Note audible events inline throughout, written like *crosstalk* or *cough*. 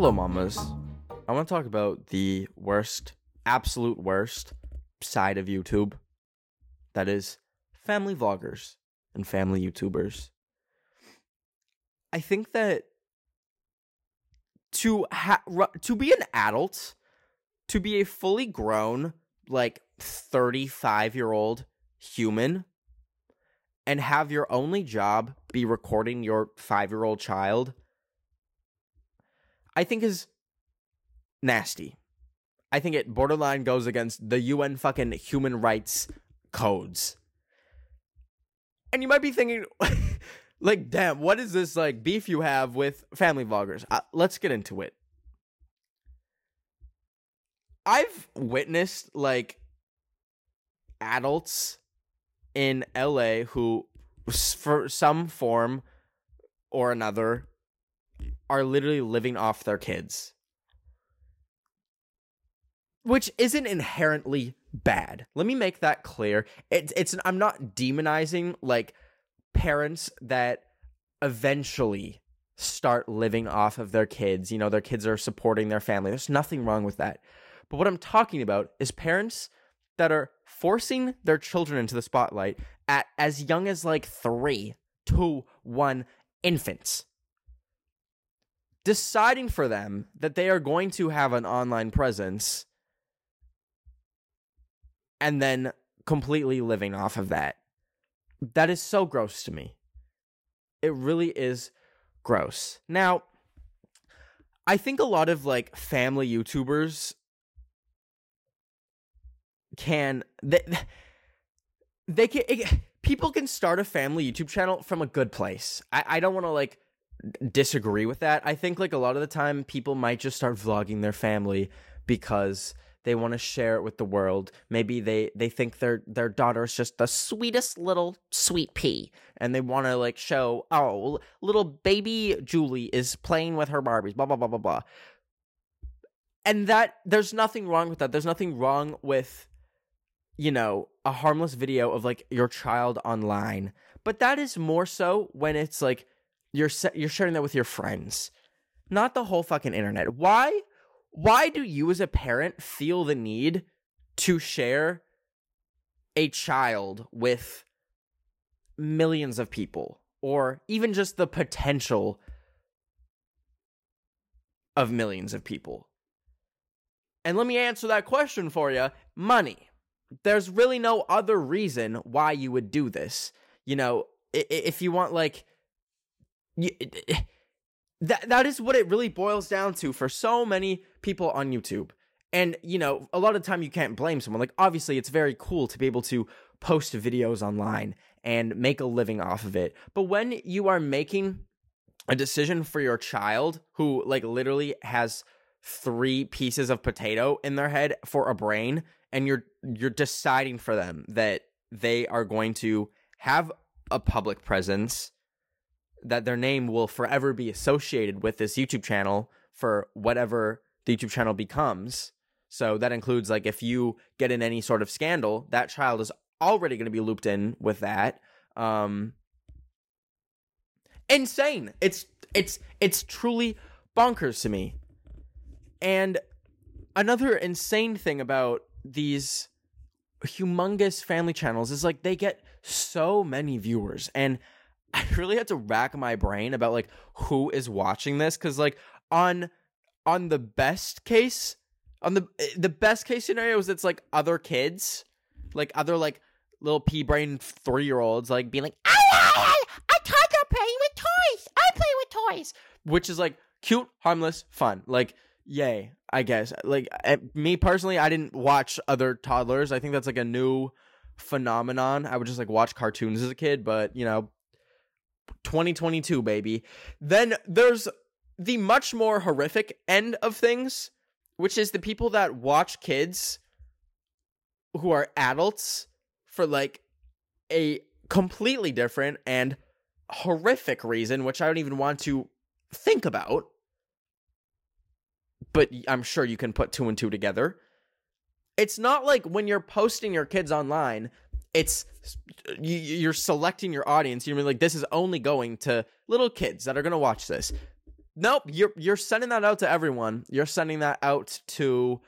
Hello, mamas. I want to talk about the worst, absolute worst side of YouTube. That is family vloggers and family YouTubers. I think that to ha- to be an adult, to be a fully grown like 35-year-old human and have your only job be recording your 5-year-old child I think is nasty. I think it borderline goes against the UN fucking human rights codes. And you might be thinking, *laughs* like, damn, what is this like beef you have with family vloggers? Uh, let's get into it. I've witnessed like adults in LA who, for some form or another, are literally living off their kids. Which isn't inherently bad. Let me make that clear. It's it's I'm not demonizing like parents that eventually start living off of their kids. You know, their kids are supporting their family. There's nothing wrong with that. But what I'm talking about is parents that are forcing their children into the spotlight at as young as like 3 to 1 infants deciding for them that they are going to have an online presence and then completely living off of that. That is so gross to me. It really is gross. Now, I think a lot of like family YouTubers can they, they can it, people can start a family YouTube channel from a good place. I, I don't want to like disagree with that. I think like a lot of the time people might just start vlogging their family because they want to share it with the world. Maybe they they think their their daughter is just the sweetest little sweet pea and they want to like show oh little baby Julie is playing with her Barbies blah blah blah blah blah. And that there's nothing wrong with that. There's nothing wrong with you know, a harmless video of like your child online. But that is more so when it's like you're you're sharing that with your friends, not the whole fucking internet. Why? Why do you as a parent feel the need to share a child with millions of people or even just the potential of millions of people? And let me answer that question for you money. There's really no other reason why you would do this. You know, if you want like *sighs* that that is what it really boils down to for so many people on YouTube. And you know, a lot of time you can't blame someone. Like obviously it's very cool to be able to post videos online and make a living off of it. But when you are making a decision for your child who like literally has three pieces of potato in their head for a brain and you're you're deciding for them that they are going to have a public presence that their name will forever be associated with this YouTube channel for whatever the YouTube channel becomes. So that includes like if you get in any sort of scandal, that child is already going to be looped in with that. Um insane. It's it's it's truly bonkers to me. And another insane thing about these humongous family channels is like they get so many viewers and I really had to rack my brain about like who is watching this because like on on the best case, on the the best case scenario is it's like other kids, like other like little pea brain three year olds, like being like, I, I, I thought you're playing with toys. I play with toys, which is like cute, harmless, fun. Like, yay, I guess. Like eh, me personally, I didn't watch other toddlers. I think that's like a new phenomenon. I would just like watch cartoons as a kid, but you know, 2022 baby. Then there's the much more horrific end of things, which is the people that watch kids who are adults for like a completely different and horrific reason, which I don't even want to think about. But I'm sure you can put two and two together. It's not like when you're posting your kids online, it's you're selecting your audience. You're like, this is only going to little kids that are going to watch this. Nope, you're you're sending that out to everyone. You're sending that out to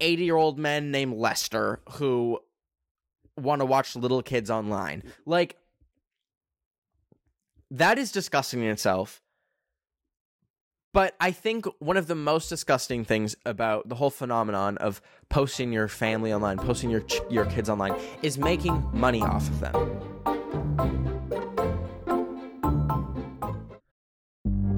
80 year old men named Lester who want to watch little kids online. Like, that is disgusting in itself. But I think one of the most disgusting things about the whole phenomenon of posting your family online, posting your ch- your kids online, is making money off of them.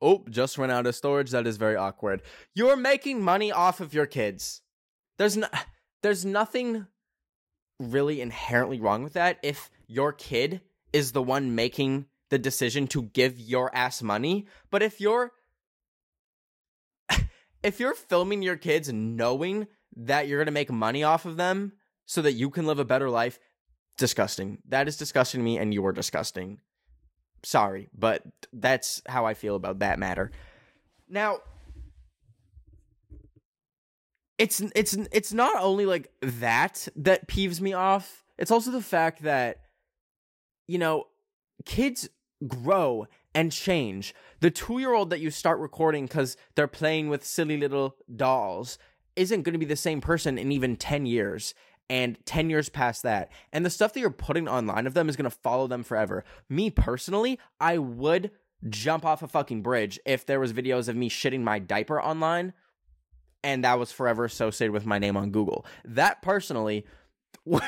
Oh, just ran out of storage. That is very awkward. You're making money off of your kids. There's no, there's nothing really inherently wrong with that if your kid is the one making the decision to give your ass money. But if you're *laughs* if you're filming your kids knowing that you're going to make money off of them so that you can live a better life, disgusting. That is disgusting to me and you are disgusting sorry, but that's how I feel about that matter. Now, it's it's it's not only like that that peeves me off. It's also the fact that you know, kids grow and change. The 2-year-old that you start recording cuz they're playing with silly little dolls isn't going to be the same person in even 10 years and 10 years past that. And the stuff that you're putting online of them is going to follow them forever. Me personally, I would jump off a fucking bridge if there was videos of me shitting my diaper online and that was forever associated with my name on Google. That personally *laughs* would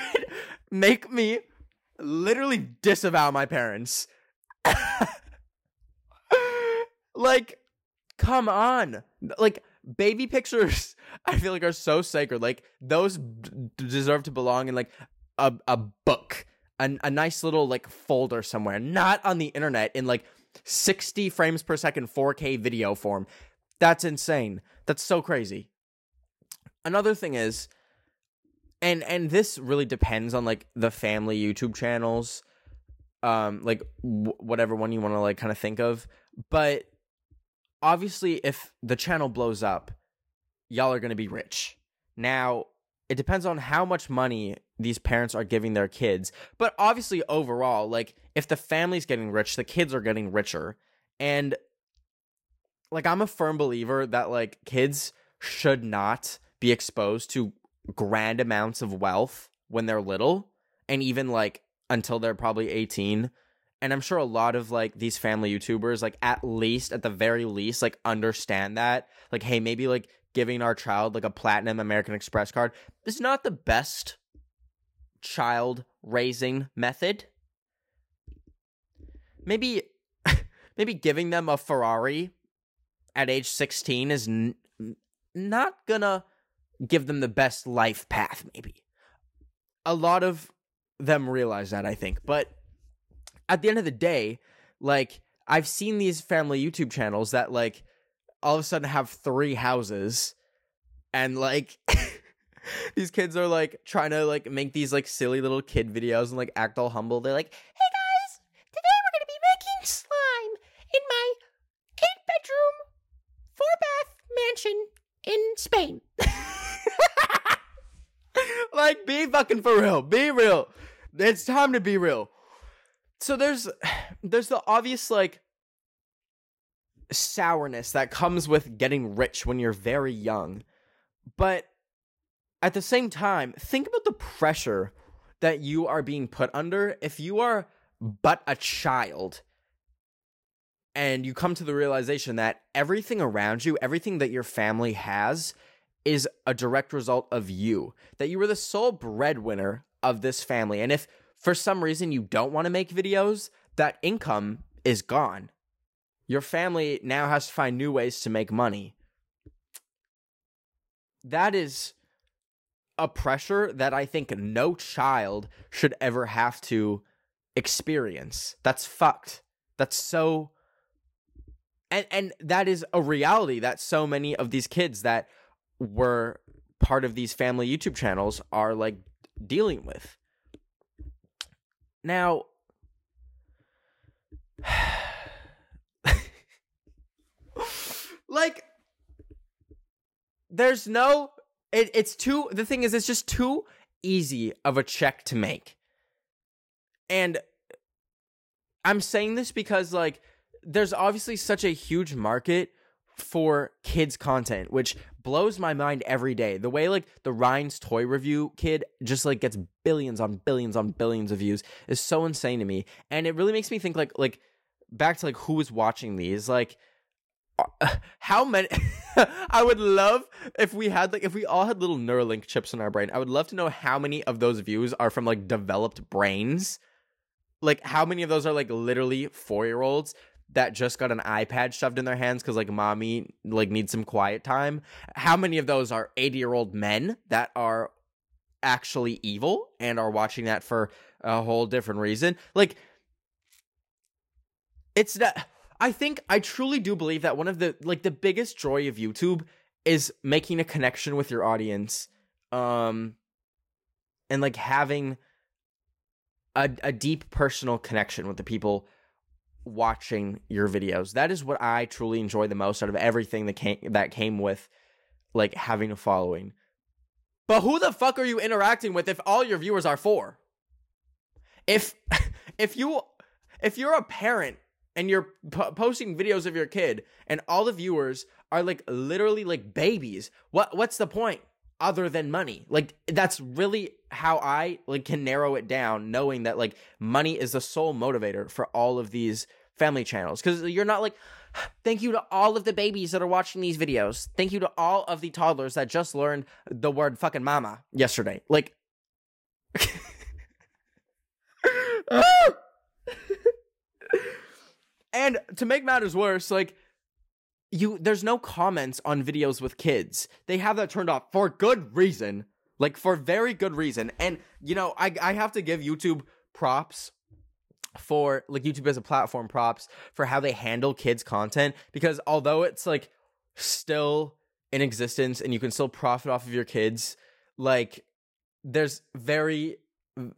make me literally disavow my parents. *laughs* like come on. Like baby pictures *laughs* I feel like are so sacred. Like those d- deserve to belong in like a a book, a, a nice little like folder somewhere, not on the internet in like 60 frames per second 4K video form. That's insane. That's so crazy. Another thing is and and this really depends on like the family YouTube channels um like w- whatever one you want to like kind of think of, but obviously if the channel blows up y'all are going to be rich. Now, it depends on how much money these parents are giving their kids. But obviously, overall, like, if the family's getting rich, the kids are getting richer. And, like, I'm a firm believer that, like, kids should not be exposed to grand amounts of wealth when they're little and even, like, until they're probably 18 and i'm sure a lot of like these family youtubers like at least at the very least like understand that like hey maybe like giving our child like a platinum American Express card is not the best child raising method. Maybe *laughs* maybe giving them a Ferrari at age 16 is n- not gonna give them the best life path maybe a lot of them realize that i think but at the end of the day like i've seen these family youtube channels that like all of a sudden have three houses and like *laughs* these kids are like trying to like make these like silly little kid videos and like act all humble. They're like hey guys today we're gonna be making slime in my eight bedroom four bath mansion in spain. *laughs* Like be fucking for real be real. It's time to be real so there's *sighs* there's the obvious like sourness that comes with getting rich when you're very young. But at the same time think about the pressure that you are being put under. If you are but a child and you come to the realization that everything around you everything that your family has is a direct result of you that you were the sole breadwinner of this family. And if for some reason you don't want to make videos, that income is gone. Your family now has to find new ways to make money. That is a pressure that I think no child should ever have to experience. That's fucked. That's so and and that is a reality that so many of these kids that were part of these family YouTube channels are like dealing with. Now, *sighs* like, there's no. It, it's too. The thing is, it's just too easy of a check to make. And I'm saying this because, like, there's obviously such a huge market for kids content which blows my mind every day. The way like the ryan's toy review kid just like gets billions on billions on billions of views is so insane to me. And it really makes me think like like back to like who is watching these? Like uh, *laughs* how many *laughs* i would love if we had like if we all had little neuralink chips in our brain i would love to know how many of those views are from like developed brains. Like how many of those are like literally four year olds that just got an iPad shoved in their hands because like mommy like needs some quiet time. How many of those are 80 year old men that are actually evil and are watching that for a whole different reason? Like it's that I think I truly do believe that one of the like the biggest joy of YouTube is making a connection with your audience um and like having a, a deep personal connection with the people watching your videos. That is what I truly enjoy the most out of everything that came that came with like having a following. But who the fuck are you interacting with if all your viewers are for? If *laughs* if you if you're a parent and you're po- posting videos of your kid and all the viewers are like literally like babies, what what's the point other than money? Like that's really how I like can narrow it down knowing that like money is the sole motivator for all of these family channels. Because you're not like *sighs* thank you to all of the babies that are watching these videos. Thank you to all of the toddlers that just learned the word fucking mama yesterday. Like *laughs* and to make matters worse like you there's no comments on videos with kids. They have that turned off for good reason like for very good reason. And you know i i have to give youtube props for like YouTube as a platform props for how they handle kids content because although it's like still in existence and you can still profit off of your kids like there's very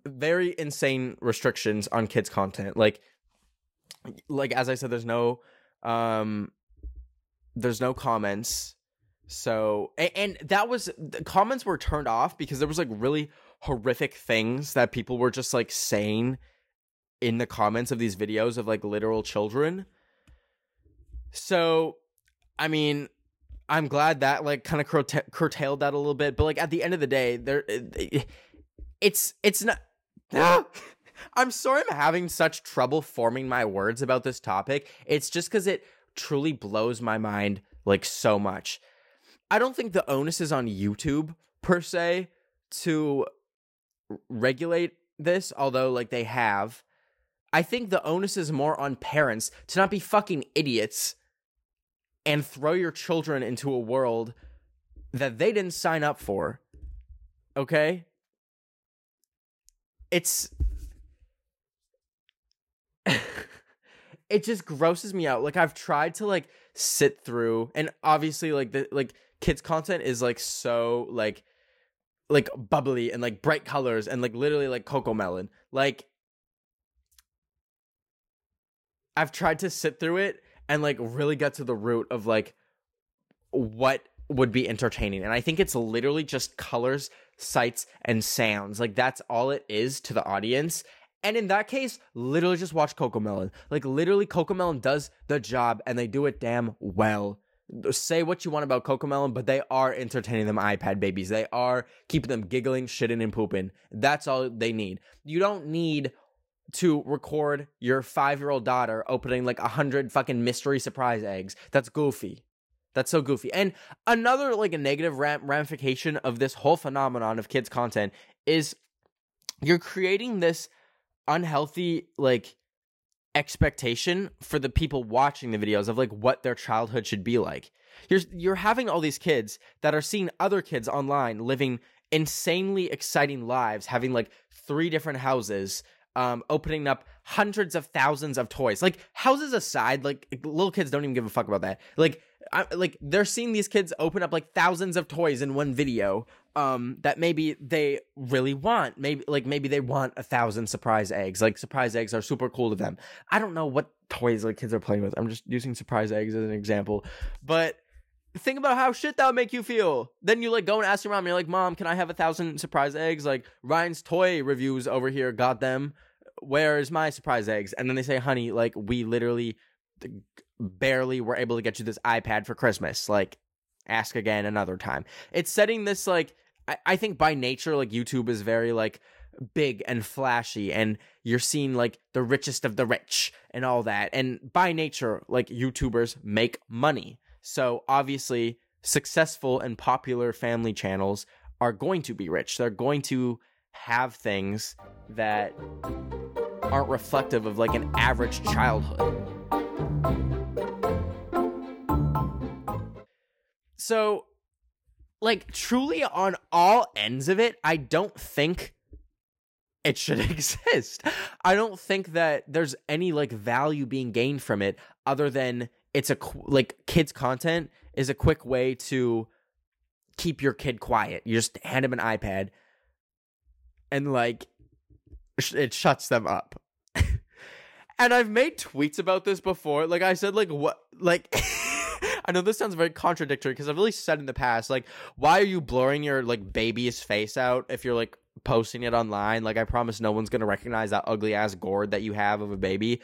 very insane restrictions on kids content. Like like as i said there's no um there's no comments so and, that was the comments were turned off because there was like really horrific things that people were just like saying in the comments of these videos of like literal children. So, I mean, I'm glad that like kind of curta- curtailed that a little bit, but like at the end of the day, there it's it's not ah, I'm sorry I'm having such trouble forming my words about this topic. It's just cuz it truly blows my mind like so much. I don't think the onus is on YouTube per se to regulate this, although like they have. I think the onus is more on parents to not be fucking idiots and throw your children into a world that they didn't sign up for. Okay? It's *laughs* it just grosses me out. Like I've tried to like sit through and obviously like the like kids content is like so like like bubbly and like bright colors and like literally like Cocomelon. Like I've tried to sit through it and like really get to the root of like what would be entertaining. And I think it's literally just colors, sights, and sounds. Like that's all it is to the audience. And in that case, literally just watch Cocomelon. Like literally Cocomelon does the job and they do it damn well. Say what you want about Cocomelon, but they are entertaining them iPad babies. They are keeping them giggling, shitting, and pooping. That's all they need. You don't need to record your five year old daughter opening like a hundred fucking mystery surprise eggs. That's goofy. That's so goofy. And another like a negative ram- ramification of this whole phenomenon of kids content is you're creating this unhealthy like expectation for the people watching the videos of like what their childhood should be like. You're you're having all these kids that are seeing other kids online living insanely exciting lives, having like three different houses, um, opening up hundreds of thousands of toys. Like houses aside, like little kids don't even give a fuck about that. Like, I, like they're seeing these kids open up like thousands of toys in one video. Um, that maybe they really want. Maybe like maybe they want a thousand surprise eggs. Like surprise eggs are super cool to them. I don't know what toys like kids are playing with. I'm just using surprise eggs as an example, but think about how shit that would make you feel. Then you like go and ask your mom, you're like, Mom, can I have a thousand surprise eggs? Like Ryan's toy reviews over here got them. Where's my surprise eggs? And then they say, honey, like we literally barely were able to get you this iPad for Christmas. Like, ask again another time. It's setting this like I, I think by nature, like YouTube is very like big and flashy and you're seeing like the richest of the rich and all that. And by nature, like YouTubers make money. So obviously, successful and popular family channels are going to be rich. They're going to have things that aren't reflective of like an average childhood. So, like, truly on all ends of it, I don't think it should *laughs* exist. I don't think that there's any like value being gained from it other than it's a like kids content is a quick way to keep your kid quiet. You just hand him an iPad and like it shuts them up. *laughs* and I've made tweets about this before. Like I said like what like *laughs* I know this sounds very contradictory because I've really said in the past like why are you blurring your like baby's face out if you're like posting it online? Like I promise no one's to recognize that ugly ass gourd that you have of a baby.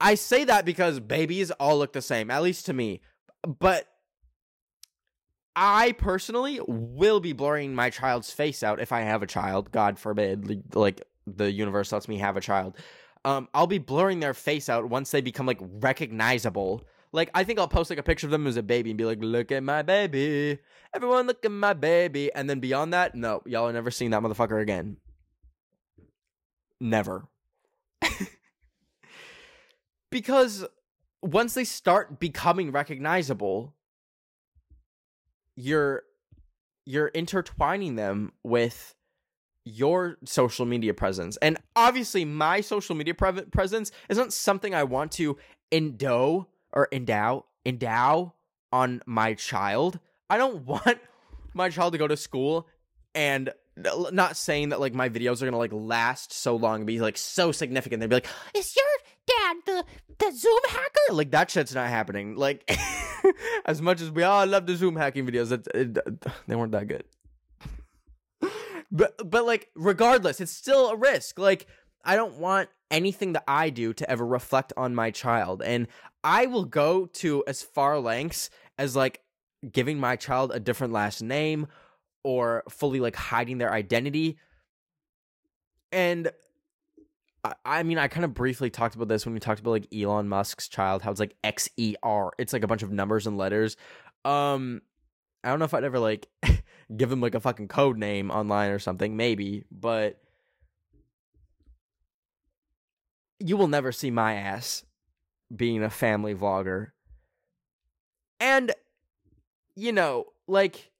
I say that because babies all look the same, at least to me. But I personally will be blurring my child's face out if I have a child. God forbid, like the universe lets me have a child. Um, I'll be blurring their face out once they become like recognizable. Like I think I'll post like a picture of them as a baby and be like, "Look at my baby, everyone, look at my baby." And then beyond that, no, y'all are never seeing that motherfucker again. Never. *laughs* because once they start becoming recognizable, you're you're intertwining them with your social media presence. And obviously my social media pre- presence isn't something I want to endow or endow endow on my child. I don't *laughs* want my child to go to school and not saying that like my videos are gonna like last so long and be like so significant. They'd be like, "Is your dad the the Zoom hacker?" Like that shit's not happening. Like *laughs* as much as we all love the Zoom hacking videos, it, it, they weren't that good. *laughs* but but like regardless, it's still a risk. Like I don't want anything that I do to ever reflect on my child, and I will go to as far lengths as like giving my child a different last name or fully like hiding their identity. And I, I mean, I kind of briefly talked about this when we talked about like Elon Musk's child, how it's like X E R. It's like a bunch of numbers and letters. Um, I don't know if I'd ever like *laughs* give him like a fucking code name online or something, maybe, but you will never see my ass being a family vlogger And you know, like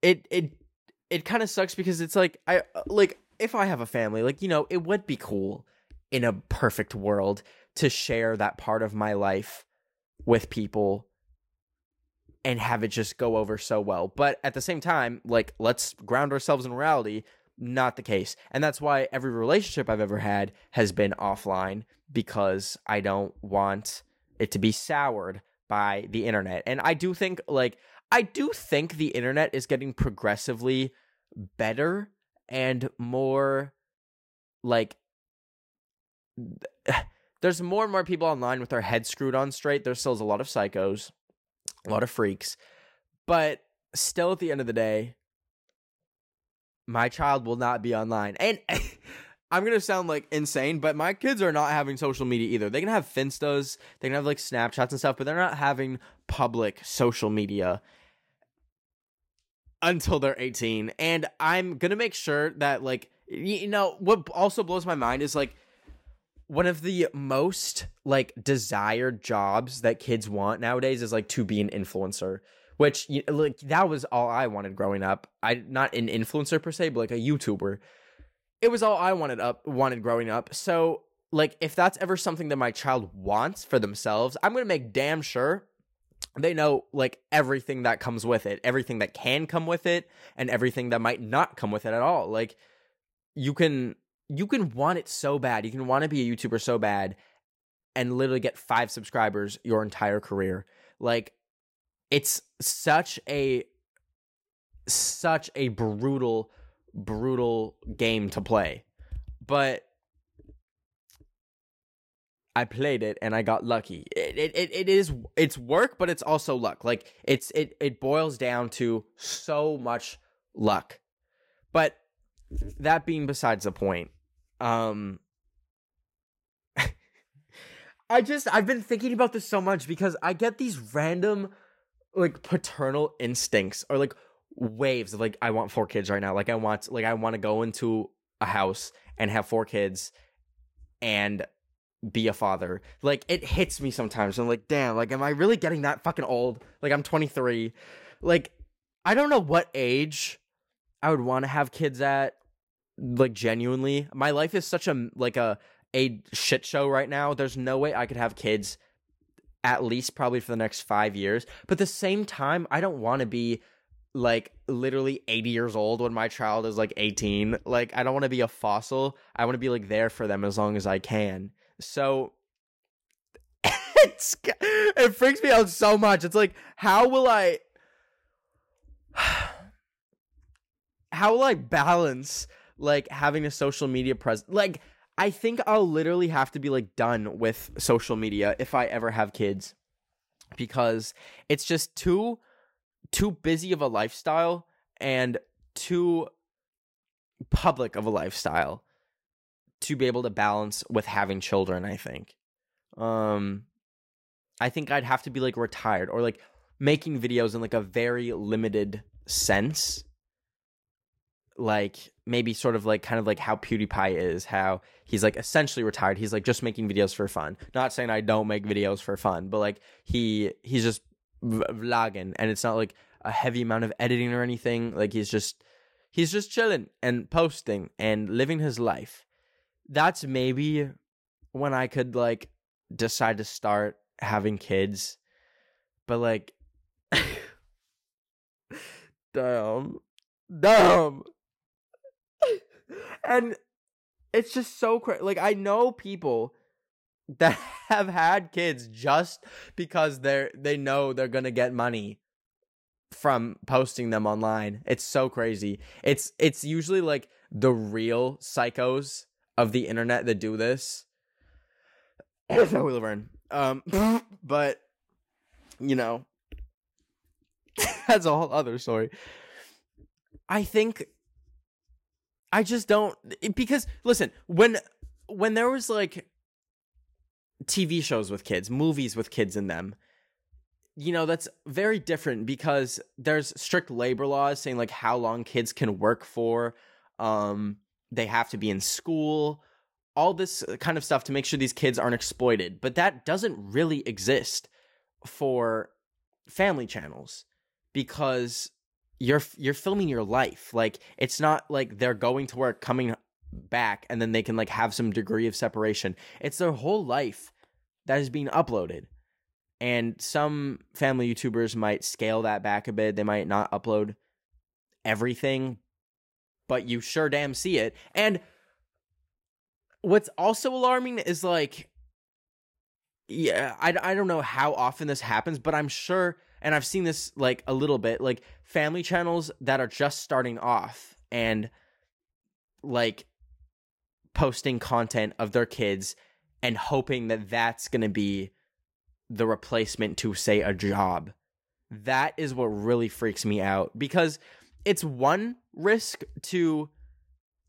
it it it kind of sucks because it's like I like if I have a family, like you know, it would be cool in a perfect world to share that part of my life with people and have it just go over so well. But at the same time, like let's ground ourselves in reality, not the case. And that's why every relationship I've ever had has been offline because I don't want it to be soured by the internet. And I do think like I do think the internet is getting progressively better and more like *sighs* there's more and more people online with their heads screwed on straight. There's still a lot of psychos, a lot of freaks, but still at the end of the day, my child will not be online. And *laughs* I'm gonna sound like insane, but my kids are not having social media either. They can have Finstas, they can have like Snapchats and stuff, but they're not having public social media until they're 18. And I'm gonna make sure that like you know what also blows my mind is like one of the most like desired jobs that kids want nowadays is like to be an influencer which like that was all i wanted growing up i not an influencer per se but like a youtuber it was all i wanted up wanted growing up so like if that's ever something that my child wants for themselves i'm gonna make damn sure they know like everything that comes with it everything that can come with it and everything that might not come with it at all like you can you can want it so bad. You can want to be a YouTuber so bad and literally get 5 subscribers your entire career. Like it's such a such a brutal brutal game to play. But I played it and I got lucky. It, it it is it's work, but it's also luck. Like it's it it boils down to so much luck. But that being besides the point, um *laughs* I just I've been thinking about this so much because I get these random like paternal instincts or like waves of like I want four kids right now. Like I want like I want to go into a house and have four kids and be a father. Like it hits me sometimes. I'm like, damn, like am I really getting that fucking old? Like I'm 23. Like I don't know what age I would want to have kids at like genuinely my life is such a like a a shit show right now there's no way i could have kids at least probably for the next five years. But at the same time i don't want to be like literally 80 years old when my child is like 18 like i don't want to be a fossil. I want to be like there for them as long as i can. So *laughs* it's it freaks me out so much. It's like how will i *sighs* how will i balance like having a social media presence. Like I think I'll literally have to be like done with social media if I ever have kids because it's just too too busy of a lifestyle and too public of a lifestyle to be able to balance with having children, I think. Um I think I'd have to be like retired or like making videos in like a very limited sense like maybe sort of like kind of like how PewDiePie is, how he's like essentially retired. He's like just making videos for fun. Not saying I don't make videos for fun, but like he he's just vlogging and it's not like a heavy amount of editing or anything. Like he's just he's just chilling and posting and living his life. That's maybe when I could like decide to start having kids. But like *laughs* damn. Damn and it's just so crazy. Like I know people that *laughs* have had kids just because they're they know they're gonna get money from posting them online. It's so crazy. It's it's usually like the real psychos of the internet that do this. *clears throat* So we learn. Um, *laughs* but you know, *laughs* that's a whole other story. I think I just don't because listen, when when there was like TV shows with kids, movies with kids in them, you know, that's very different because there's strict labor laws saying like how long kids can work for. Um they have to be in school, all this kind of stuff to make sure these kids aren't exploited. But that doesn't really exist for family channels because you're you're filming your life. Like it's not like they're going to work, coming back, and then they can like have some degree of separation. It's their whole life that is being uploaded. And some family YouTubers might scale that back a bit. They might not upload everything, but you sure damn see it. And what's also alarming is like yeah, I, I don't know how often this happens, but I'm sure, and I've seen this like a little bit, like family channels that are just starting off and like posting content of their kids and hoping that that's going to be the replacement to, say, a job. That is what really freaks me out because it's one risk to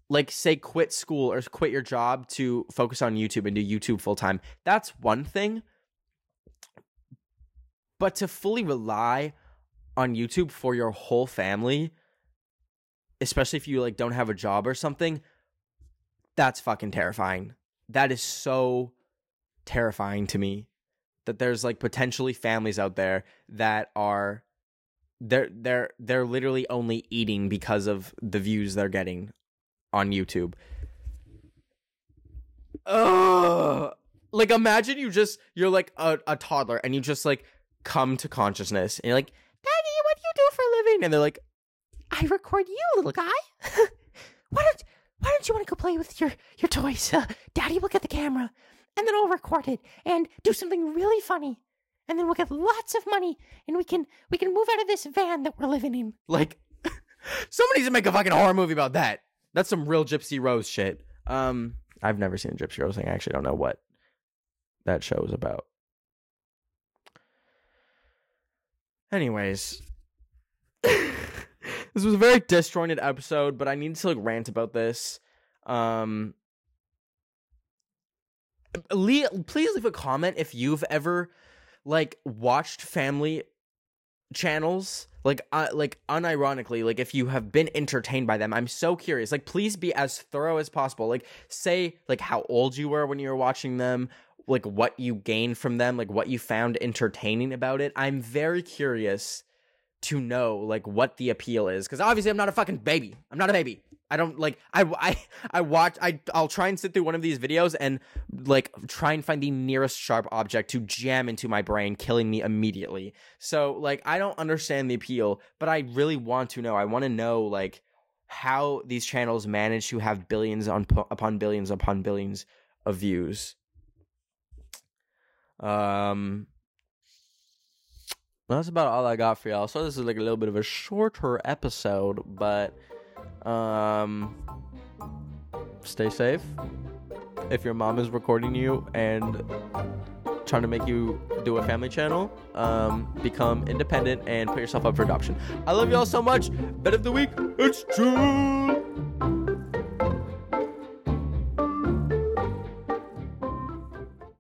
like say quit school or quit your job to focus on YouTube and do YouTube full time. That's one thing. But to fully rely on YouTube for your whole family, especially if you like don't have a job or something, that's fucking terrifying. That is so terrifying to me that there's like potentially families out there that are they're they're they're literally only eating because of the views they're getting on YouTube. Ugh. Like imagine you just you're like a, a toddler and you just like come to consciousness and you're like, Daddy, what do you do for a living? And they're like, I record you, little guy. *laughs* why don't why don't you want to go play with your your toys? Uh, Daddy will get the camera and then I'll record it and do something really funny. And then we'll get lots of money and we can we can move out of this van that we're living in. Like *laughs* somebody needs to make a fucking horror movie about that. That's some real Gypsy Rose shit. Um, I've never seen a Gypsy Rose thing. I actually don't know what that show is about. Anyways, *laughs* this was a very disjointed episode, but I need to like rant about this. Um, Lee, please leave a comment if you've ever like watched family channels like uh, like unironically like if you have been entertained by them. I'm so curious. Like please be as thorough as possible. Like say like how old you were when you were watching them like what you gained from them like what you found entertaining about it i'm very curious to know like what the appeal is. Because obviously i'm not a fucking baby. I'm not a baby. I don't like i i i watch i i'll try and sit through one of these videos and like try and find the nearest sharp object to jam into my brain killing me immediately. So like i don't understand the appeal but i really want to know. I want to know like how these channels manage to have billions on upon billions upon billions of views um that's about all I got for y'all. So this is like a little bit of a shorter episode, but um stay safe. If your mom is recording you and trying to make you do a family channel, um, become independent and put yourself up for adoption. I love y'all so much. Bet of the week, it's true.